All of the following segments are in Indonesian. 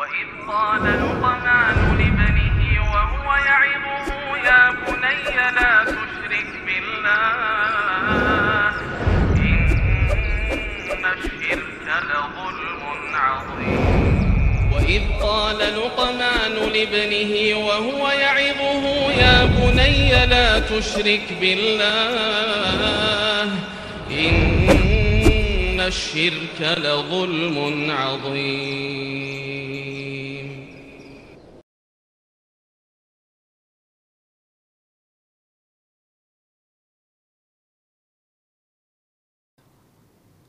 وإذ قال لقمان لابنه وهو يعظه يا بني لا تشرك بالله إن الشرك لظلم عظيم. وإذ قال لقمان لابنه وهو يعظه يا بني لا تشرك بالله إن الشرك لظلم عظيم.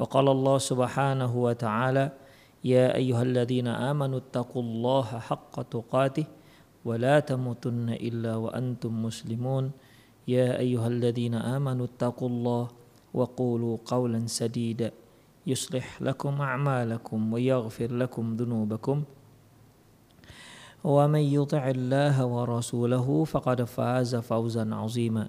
وقال الله سبحانه وتعالى يا أيها الذين آمنوا اتقوا الله حق تقاته ولا تموتن إلا وأنتم مسلمون. يا أيها الذين آمنوا اتقوا الله وقولوا قولا سديدا يصلح لكم أعمالكم ويغفر لكم ذنوبكم. ومن يطع الله ورسوله فقد فاز فوزا عظيما.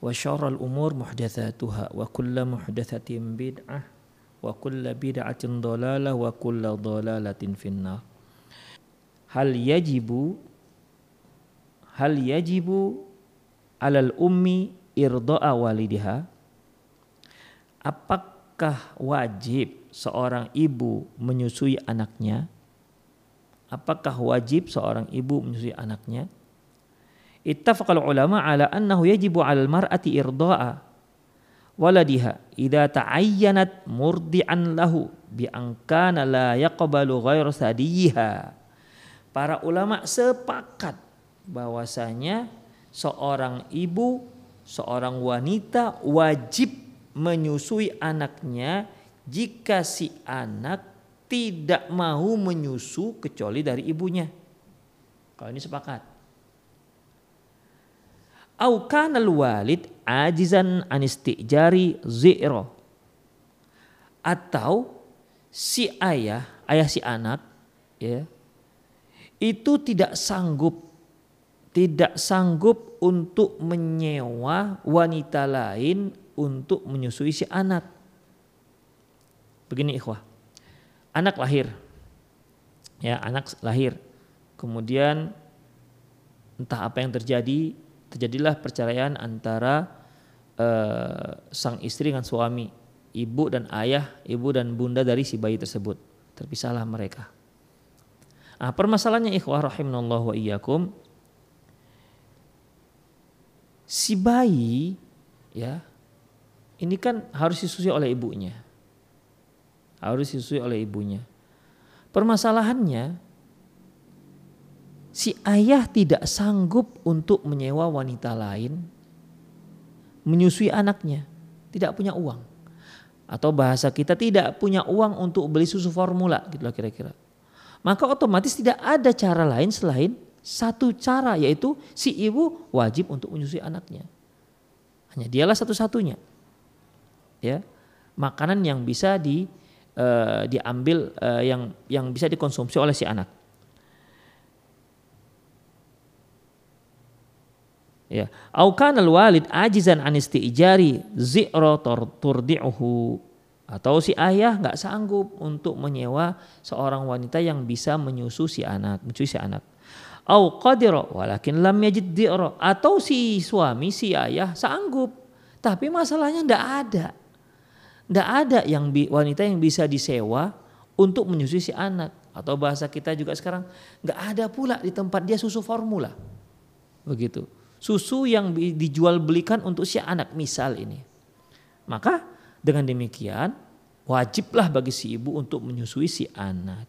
wa umur muhdatsatuha wa kullu muhdatsatin bid'ah wa kullu bid'atin dhalalah wa kullu dhalalatin finnar. Hal yajibu hal yajibu alal ummi apakah wajib seorang ibu menyusui anaknya? Apakah wajib seorang ibu menyusui anaknya? Ittafaqal ulama ala annahu yajibu 'alal mar'ati irda'a waladiha idza ta'ayyanat murdi'an lahu bi an kana la yaqbalu ghairu sadiyiha. Para ulama sepakat bahwasanya seorang ibu, seorang wanita wajib menyusui anaknya jika si anak tidak mau menyusu kecuali dari ibunya. Kalau ini sepakat. Au kana walid ajizan anistijari zi'ro. Atau si ayah, ayah si anak ya, itu tidak sanggup tidak sanggup untuk menyewa wanita lain untuk menyusui si anak. Begini ikhwah. Anak lahir. Ya, anak lahir. Kemudian entah apa yang terjadi, terjadilah perceraian antara uh, sang istri dengan suami, ibu dan ayah, ibu dan bunda dari si bayi tersebut. Terpisahlah mereka. Nah, permasalahannya ikhwah rahimanallah wa iyyakum si bayi ya ini kan harus disusui oleh ibunya. Harus disusui oleh ibunya. Permasalahannya si ayah tidak sanggup untuk menyewa wanita lain menyusui anaknya, tidak punya uang. Atau bahasa kita tidak punya uang untuk beli susu formula gitu lah kira-kira. Maka otomatis tidak ada cara lain selain satu cara yaitu si ibu wajib untuk menyusui anaknya. Hanya dialah satu-satunya. Ya. Makanan yang bisa di uh, diambil uh, yang yang bisa dikonsumsi oleh si anak. Ya, au kana walid ajizan an isti'jari zi'ra turdi'uhu. Atau si ayah nggak sanggup untuk menyewa seorang wanita yang bisa menyusu si anak, menyusui si anak. Au qadira walakin lam yajid di'ra. Atau si suami si ayah sanggup. Tapi masalahnya ndak ada. Ndak ada yang wanita yang bisa disewa untuk menyusui si anak. Atau bahasa kita juga sekarang nggak ada pula di tempat dia susu formula. Begitu. Susu yang dijual belikan untuk si anak misal ini. Maka dengan demikian wajiblah bagi si ibu untuk menyusui si anak.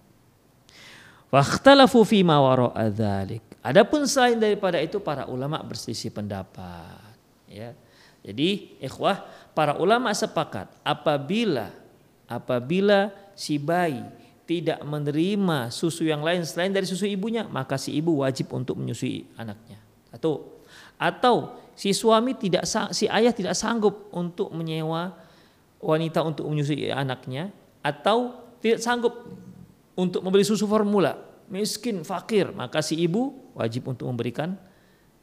Fi. Adapun selain daripada itu para ulama berselisih pendapat, ya. Jadi ikhwah para ulama sepakat apabila apabila si bayi tidak menerima susu yang lain selain dari susu ibunya, maka si ibu wajib untuk menyusui anaknya. Atau atau si suami tidak si ayah tidak sanggup untuk menyewa wanita untuk menyusui anaknya atau tidak sanggup untuk membeli susu formula, miskin, fakir, maka si ibu wajib untuk memberikan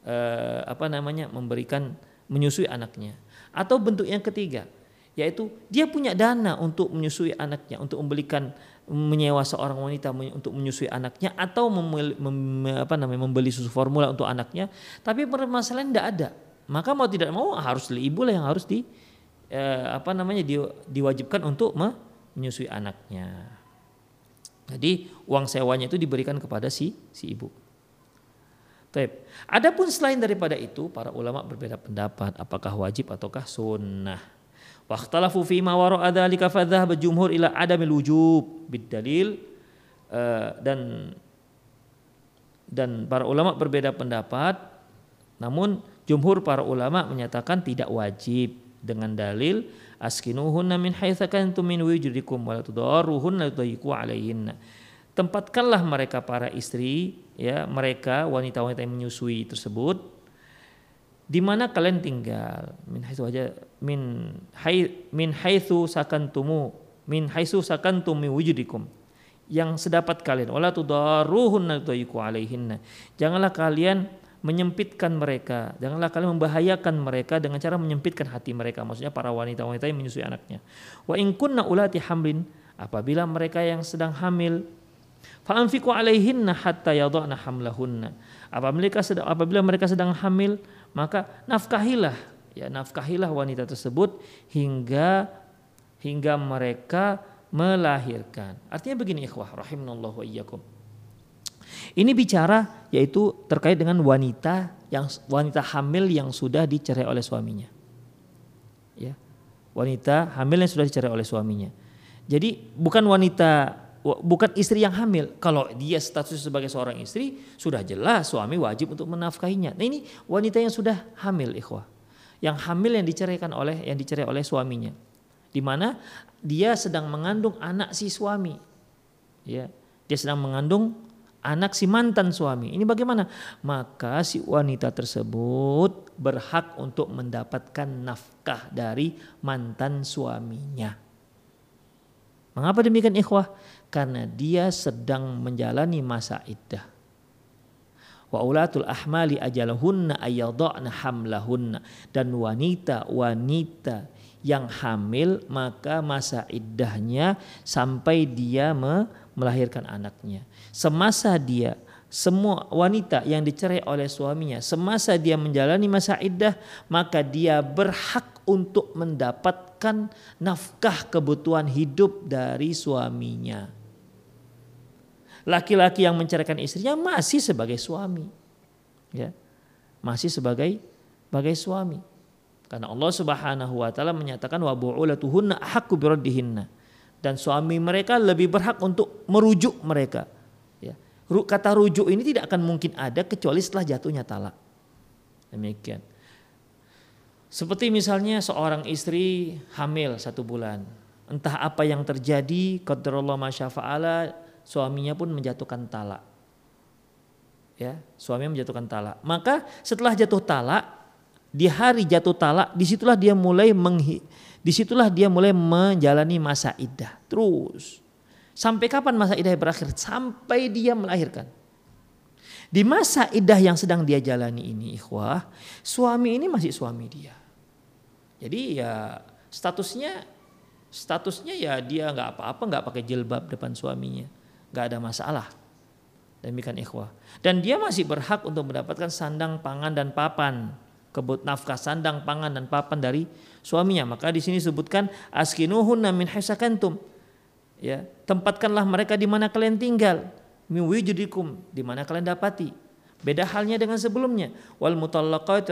eh, apa namanya? memberikan menyusui anaknya. Atau bentuk yang ketiga, yaitu dia punya dana untuk menyusui anaknya, untuk membelikan menyewa seorang wanita untuk menyusui anaknya atau mem, apa namanya membeli susu formula untuk anaknya, tapi permasalahan tidak ada. Maka mau tidak mau harus ibu lah yang harus di eh, apa namanya di, diwajibkan untuk menyusui anaknya. Jadi uang sewanya itu diberikan kepada si si ibu. Taib. Adapun selain daripada itu, para ulama berbeda pendapat apakah wajib ataukah sunnah. Wakhtalafu fi ma wara'a dzalika fadzahaba jumhur ila adamil wujub bidalil uh, dan dan para ulama berbeda pendapat. Namun jumhur para ulama menyatakan tidak wajib dengan dalil askinuhunna min haitsa kantum min wujudikum wa la tudarruhunna tudayyiqu alaihinna tempatkanlah mereka para istri ya mereka wanita-wanita yang menyusui tersebut. Di mana kalian tinggal? Min haitsu aja min hai min haitsu sakantumu min haitsu sakantum min wujudikum. Yang sedapat kalian. Wala tudaruhunna tuyiku alaihinna. Janganlah kalian menyempitkan mereka. Janganlah kalian membahayakan mereka dengan cara menyempitkan hati mereka. Maksudnya para wanita-wanita yang menyusui anaknya. Wa in kunna ulati hamlin. Apabila mereka yang sedang hamil fa anfiqu alaihinna hatta yadhana hamlahunna. Apabila mereka sedang apabila mereka sedang hamil maka nafkahilah ya nafkahilah wanita tersebut hingga hingga mereka melahirkan. Artinya begini ikhwah rahimanallahu iyyakum. Ini bicara yaitu terkait dengan wanita yang wanita hamil yang sudah dicerai oleh suaminya. Ya. Wanita hamil yang sudah dicerai oleh suaminya. Jadi bukan wanita bukan istri yang hamil. Kalau dia status sebagai seorang istri, sudah jelas suami wajib untuk menafkahinya. Nah ini wanita yang sudah hamil, ikhwah. Yang hamil yang diceraikan oleh yang dicerai oleh suaminya. Di mana dia sedang mengandung anak si suami. Ya, dia sedang mengandung anak si mantan suami. Ini bagaimana? Maka si wanita tersebut berhak untuk mendapatkan nafkah dari mantan suaminya. Mengapa demikian ikhwah? karena dia sedang menjalani masa iddah. Wa ulatul ahmali ajalahunna ayyadha'na hamlahunna dan wanita-wanita yang hamil maka masa iddahnya sampai dia melahirkan anaknya. Semasa dia semua wanita yang dicerai oleh suaminya semasa dia menjalani masa iddah maka dia berhak untuk mendapatkan nafkah kebutuhan hidup dari suaminya laki-laki yang menceraikan istrinya masih sebagai suami. Ya. Masih sebagai sebagai suami. Karena Allah Subhanahu wa taala menyatakan wa bu'ulatuhunna haqqu biraddihinna. Dan suami mereka lebih berhak untuk merujuk mereka. Ya. Kata rujuk ini tidak akan mungkin ada kecuali setelah jatuhnya talak. Demikian. Seperti misalnya seorang istri hamil satu bulan. Entah apa yang terjadi, qadarullah masyafa'ala, suaminya pun menjatuhkan talak. Ya, suami menjatuhkan talak. Maka setelah jatuh talak, di hari jatuh talak, di situlah dia mulai menghi, di situlah dia mulai menjalani masa iddah. Terus sampai kapan masa iddah berakhir? Sampai dia melahirkan. Di masa iddah yang sedang dia jalani ini, ikhwah, suami ini masih suami dia. Jadi ya statusnya statusnya ya dia nggak apa-apa nggak pakai jilbab depan suaminya nggak ada masalah. Demikian ikhwah. Dan dia masih berhak untuk mendapatkan sandang pangan dan papan. Kebut nafkah sandang pangan dan papan dari suaminya. Maka di sini sebutkan askinuhunna min haisakantum. Ya, tempatkanlah mereka di mana kalian tinggal. Min wujudikum, di mana kalian dapati. Beda halnya dengan sebelumnya. Wal mutallaqat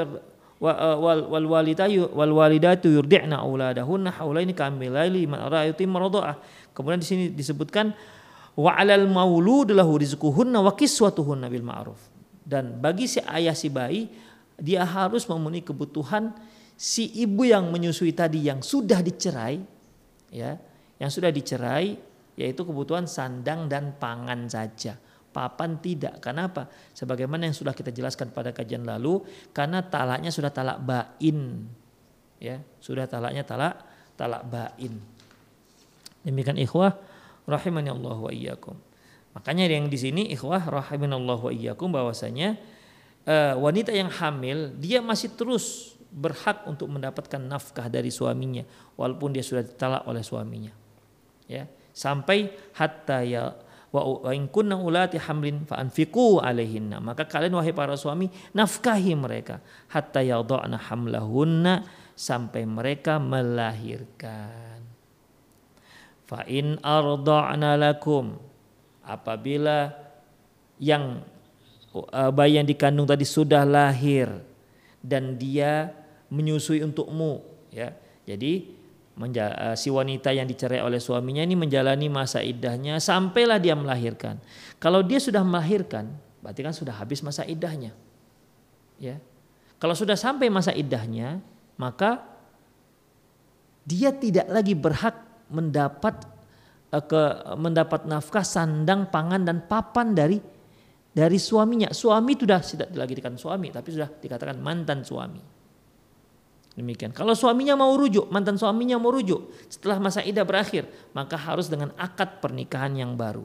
wa- wal wal walidatu wal walidatu yurdi'na auladahunna haulaini kamilaili maradaah. Kemudian di sini disebutkan wa 'alal maulud lahu rizquhunna wa kiswatuhunna bil ma'ruf. Dan bagi si ayah si bayi dia harus memenuhi kebutuhan si ibu yang menyusui tadi yang sudah dicerai ya, yang sudah dicerai yaitu kebutuhan sandang dan pangan saja. Papan tidak. Kenapa? Sebagaimana yang sudah kita jelaskan pada kajian lalu, karena talaknya sudah talak bain. Ya, sudah talaknya talak talak bain. Demikian ikhwah rahimani Allah wa iyyakum. Makanya yang di sini ikhwah rahimani Allah wa iyyakum bahwasanya eh, wanita yang hamil dia masih terus berhak untuk mendapatkan nafkah dari suaminya walaupun dia sudah ditalak oleh suaminya. Ya, sampai hatta ya wa in kunna ulati hamlin fa anfiqu alaihinna maka kalian wahai para suami nafkahi mereka hatta yadhana hamlahunna sampai mereka melahirkan fa in arda'na lakum apabila yang uh, bayi yang dikandung tadi sudah lahir dan dia menyusui untukmu ya jadi eh, si wanita yang dicerai oleh suaminya ini menjalani masa iddahnya sampailah dia melahirkan. Kalau dia sudah melahirkan, berarti kan sudah habis masa iddahnya. Ya. Kalau sudah sampai masa iddahnya, maka dia tidak lagi berhak mendapat eh, ke mendapat nafkah sandang pangan dan papan dari dari suaminya. Suami sudah tidak lagi dikatakan suami, tapi sudah dikatakan mantan suami. Demikian. Kalau suaminya mau rujuk, mantan suaminya mau rujuk setelah masa idah berakhir, maka harus dengan akad pernikahan yang baru.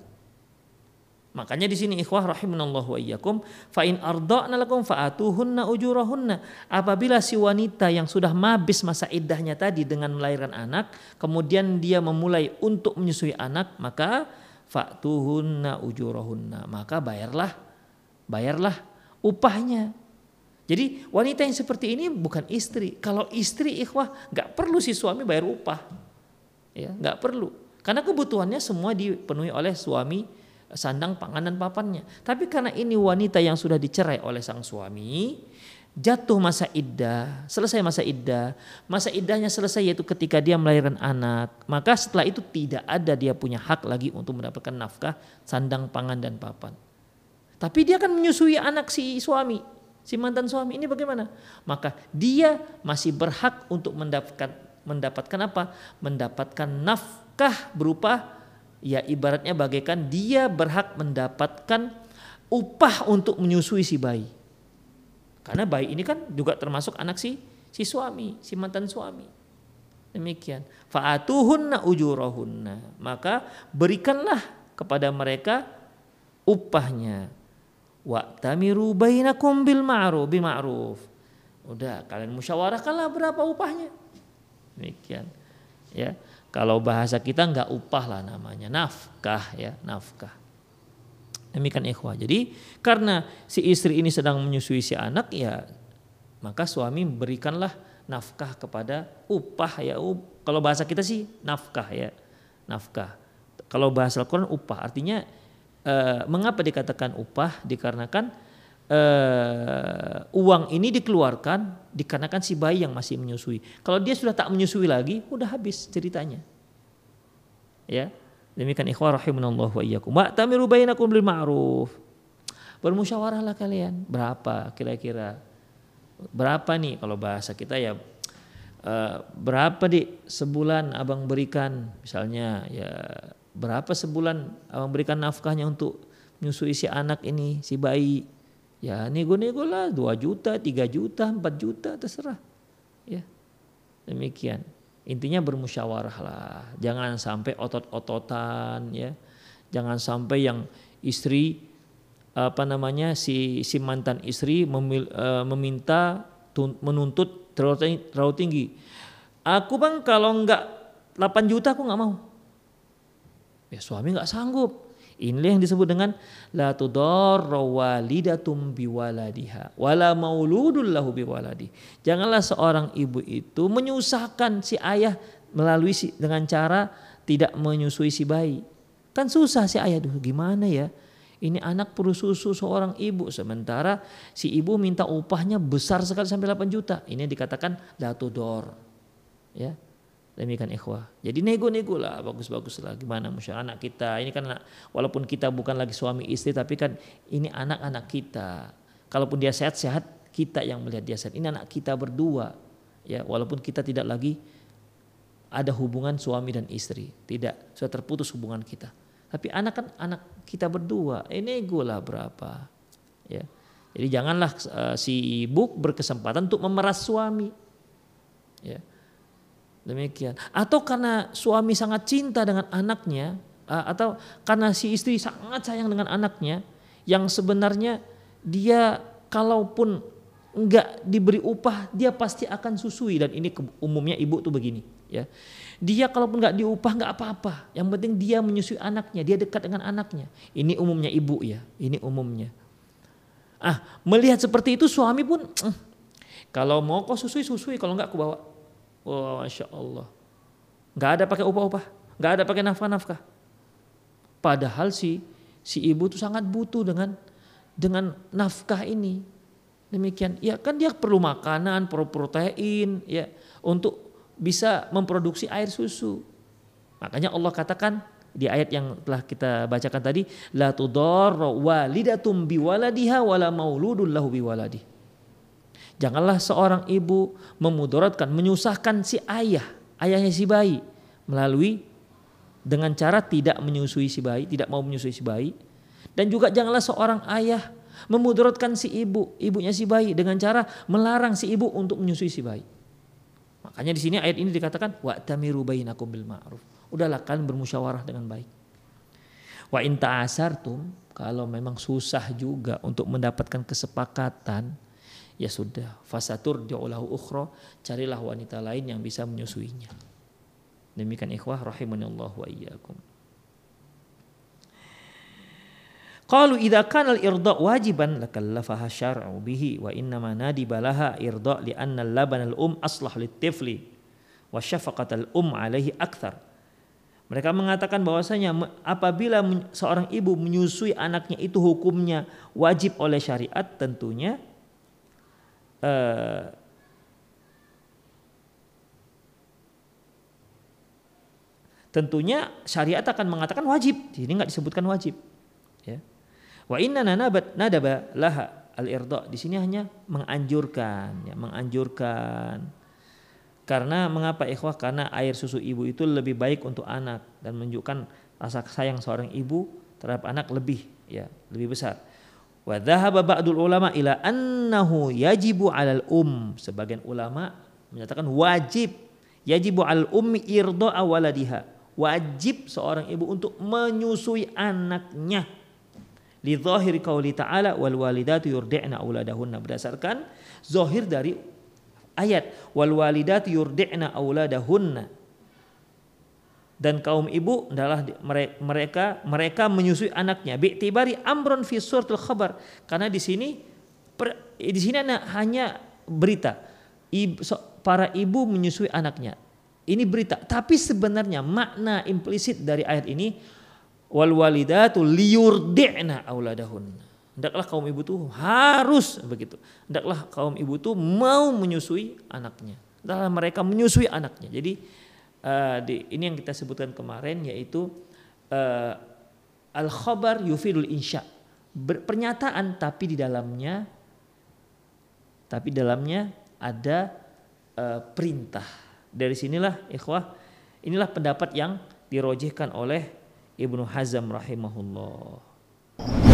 Makanya di sini ikhwah rahimanallahu wa iyyakum fa in arda'na lakum fa'atuhunna ujurahunna. Apabila si wanita yang sudah mabis masa iddahnya tadi dengan melahirkan anak, kemudian dia memulai untuk menyusui anak, maka fa'tuhunna ujurahunna. Maka bayarlah bayarlah upahnya jadi wanita yang seperti ini bukan istri. Kalau istri ikhwah nggak perlu si suami bayar upah, ya nggak perlu. Karena kebutuhannya semua dipenuhi oleh suami sandang pangan dan papannya. Tapi karena ini wanita yang sudah dicerai oleh sang suami, jatuh masa iddah, selesai masa iddah, masa iddahnya selesai yaitu ketika dia melahirkan anak, maka setelah itu tidak ada dia punya hak lagi untuk mendapatkan nafkah, sandang pangan dan papan. Tapi dia akan menyusui anak si suami, si mantan suami ini bagaimana? Maka dia masih berhak untuk mendapatkan mendapatkan apa? Mendapatkan nafkah berupa ya ibaratnya bagaikan dia berhak mendapatkan upah untuk menyusui si bayi. Karena bayi ini kan juga termasuk anak si si suami, si mantan suami. Demikian. Fa'atuhunna ujurahunna. Maka berikanlah kepada mereka upahnya wa tamiru bainakum bil ma'ruf bi ma'ruf. Udah kalian musyawarahkanlah berapa upahnya. Demikian. Ya. Kalau bahasa kita nggak upah lah namanya, nafkah ya, nafkah. Demikian ikhwah. Jadi karena si istri ini sedang menyusui si anak ya maka suami berikanlah nafkah kepada upah ya. Kalau bahasa kita sih nafkah ya, nafkah. Kalau bahasa Al-Quran upah artinya Eh, mengapa dikatakan upah? Dikarenakan uh, uang ini dikeluarkan dikarenakan si bayi yang masih menyusui. Kalau dia sudah tak menyusui lagi, udah habis ceritanya. Ya. Demikian ikhwah rahimanallah wa iyyakum. Wa tamiru bainakum bil ma'ruf. Bermusyawarahlah kalian. Berapa kira-kira? Berapa nih kalau bahasa kita ya uh, berapa di sebulan abang berikan misalnya ya berapa sebulan abang berikan nafkahnya untuk menyusui si anak ini, si bayi. Ya nego-nego lah 2 juta, 3 juta, 4 juta terserah. Ya. Demikian. Intinya bermusyawarah lah. Jangan sampai otot-ototan ya. Jangan sampai yang istri apa namanya si si mantan istri memil, uh, meminta tun, menuntut terlalu, terlalu tinggi. Aku bang kalau enggak 8 juta aku nggak mau. Ya suami nggak sanggup. Inilah yang disebut dengan la tudarra walidatum biwaladiha wala mauludul lahu biwaladi. Janganlah seorang ibu itu menyusahkan si ayah melalui si, dengan cara tidak menyusui si bayi. Kan susah si ayah dulu gimana ya? Ini anak perlu susu seorang ibu sementara si ibu minta upahnya besar sekali sampai 8 juta. Ini dikatakan latudor. Ya. Demikian ikhwah. Jadi nego-nego lah, bagus-bagus lah. Gimana musya anak kita. Ini kan walaupun kita bukan lagi suami istri tapi kan ini anak-anak kita. Kalaupun dia sehat-sehat kita yang melihat dia sehat. Ini anak kita berdua. Ya, walaupun kita tidak lagi ada hubungan suami dan istri. Tidak, sudah terputus hubungan kita. Tapi anak kan anak kita berdua. Ini nego lah berapa. Ya. Jadi janganlah uh, si ibu berkesempatan untuk memeras suami. Ya Demikian. Atau karena suami sangat cinta dengan anaknya, atau karena si istri sangat sayang dengan anaknya, yang sebenarnya dia kalaupun enggak diberi upah, dia pasti akan susui dan ini umumnya ibu tuh begini, ya. Dia kalaupun enggak diupah enggak apa-apa, yang penting dia menyusui anaknya, dia dekat dengan anaknya. Ini umumnya ibu ya, ini umumnya. Ah, melihat seperti itu suami pun kalau mau kau susui susui, kalau enggak aku bawa Wah, oh, masya Allah. Gak ada pakai upah-upah, gak ada pakai nafkah-nafkah. Padahal si si ibu tuh sangat butuh dengan dengan nafkah ini. Demikian, ya kan dia perlu makanan, perlu protein, ya untuk bisa memproduksi air susu. Makanya Allah katakan di ayat yang telah kita bacakan tadi, la tudarra walidatum biwaladiha wala mauludun lahu. Janganlah seorang ibu memudaratkan, menyusahkan si ayah, ayahnya si bayi melalui dengan cara tidak menyusui si bayi, tidak mau menyusui si bayi. Dan juga janganlah seorang ayah memudaratkan si ibu, ibunya si bayi dengan cara melarang si ibu untuk menyusui si bayi. Makanya di sini ayat ini dikatakan wa tamiru bainakum bil ma'ruf. Udahlah kalian bermusyawarah dengan baik. Wa in ta'asartum kalau memang susah juga untuk mendapatkan kesepakatan ya sudah fasatur diulahu ukhra carilah wanita lain yang bisa menyusuinya demikian ikhwah rahimanallah wa iyyakum Qalu idza kana al-irda wajiban lakallafaha syar'u bihi wa inna ma nadiba laha irda li anna al-laban al-um aslah lit-tifli wa syafaqat al-um alaihi akthar. Mereka mengatakan bahwasanya apabila seorang ibu menyusui anaknya itu hukumnya wajib oleh syariat tentunya uh, tentunya syariat akan mengatakan wajib. Di sini nggak disebutkan wajib. Ya. Wa inna nanabat nadaba laha al irda. Di sini hanya menganjurkan, ya, menganjurkan. Karena mengapa ikhwah? Karena air susu ibu itu lebih baik untuk anak dan menunjukkan rasa sayang seorang ibu terhadap anak lebih ya, lebih besar. Wa dhahaba ba'dul ulama ila annahu yajibu 'alal um. Sebagian ulama menyatakan wajib yajibu 'al ummi irda'a waladiha. Wajib seorang ibu untuk menyusui anaknya. Li zahir qauli ta'ala wal walidatu yurdi'na auladahunna berdasarkan zahir dari ayat wal walidatu yurdi'na auladahunna dan kaum ibu adalah mereka mereka menyusui anaknya. Bi'tibari amron fi suratul khabar. Karena di sini di sini hanya berita. Para ibu menyusui anaknya. Ini berita. Tapi sebenarnya makna implisit dari ayat ini wal walidatu liyurdi'na auladahun. Hendaklah kaum ibu tuh harus begitu. Hendaklah kaum ibu tuh mau menyusui anaknya. Hendaklah mereka menyusui anaknya. Jadi uh, di, ini yang kita sebutkan kemarin yaitu uh, al khabar yufidul insya. Pernyataan tapi di dalamnya tapi dalamnya ada uh, perintah. Dari sinilah ikhwah inilah pendapat yang dirojihkan oleh Ibnu Hazm rahimahullah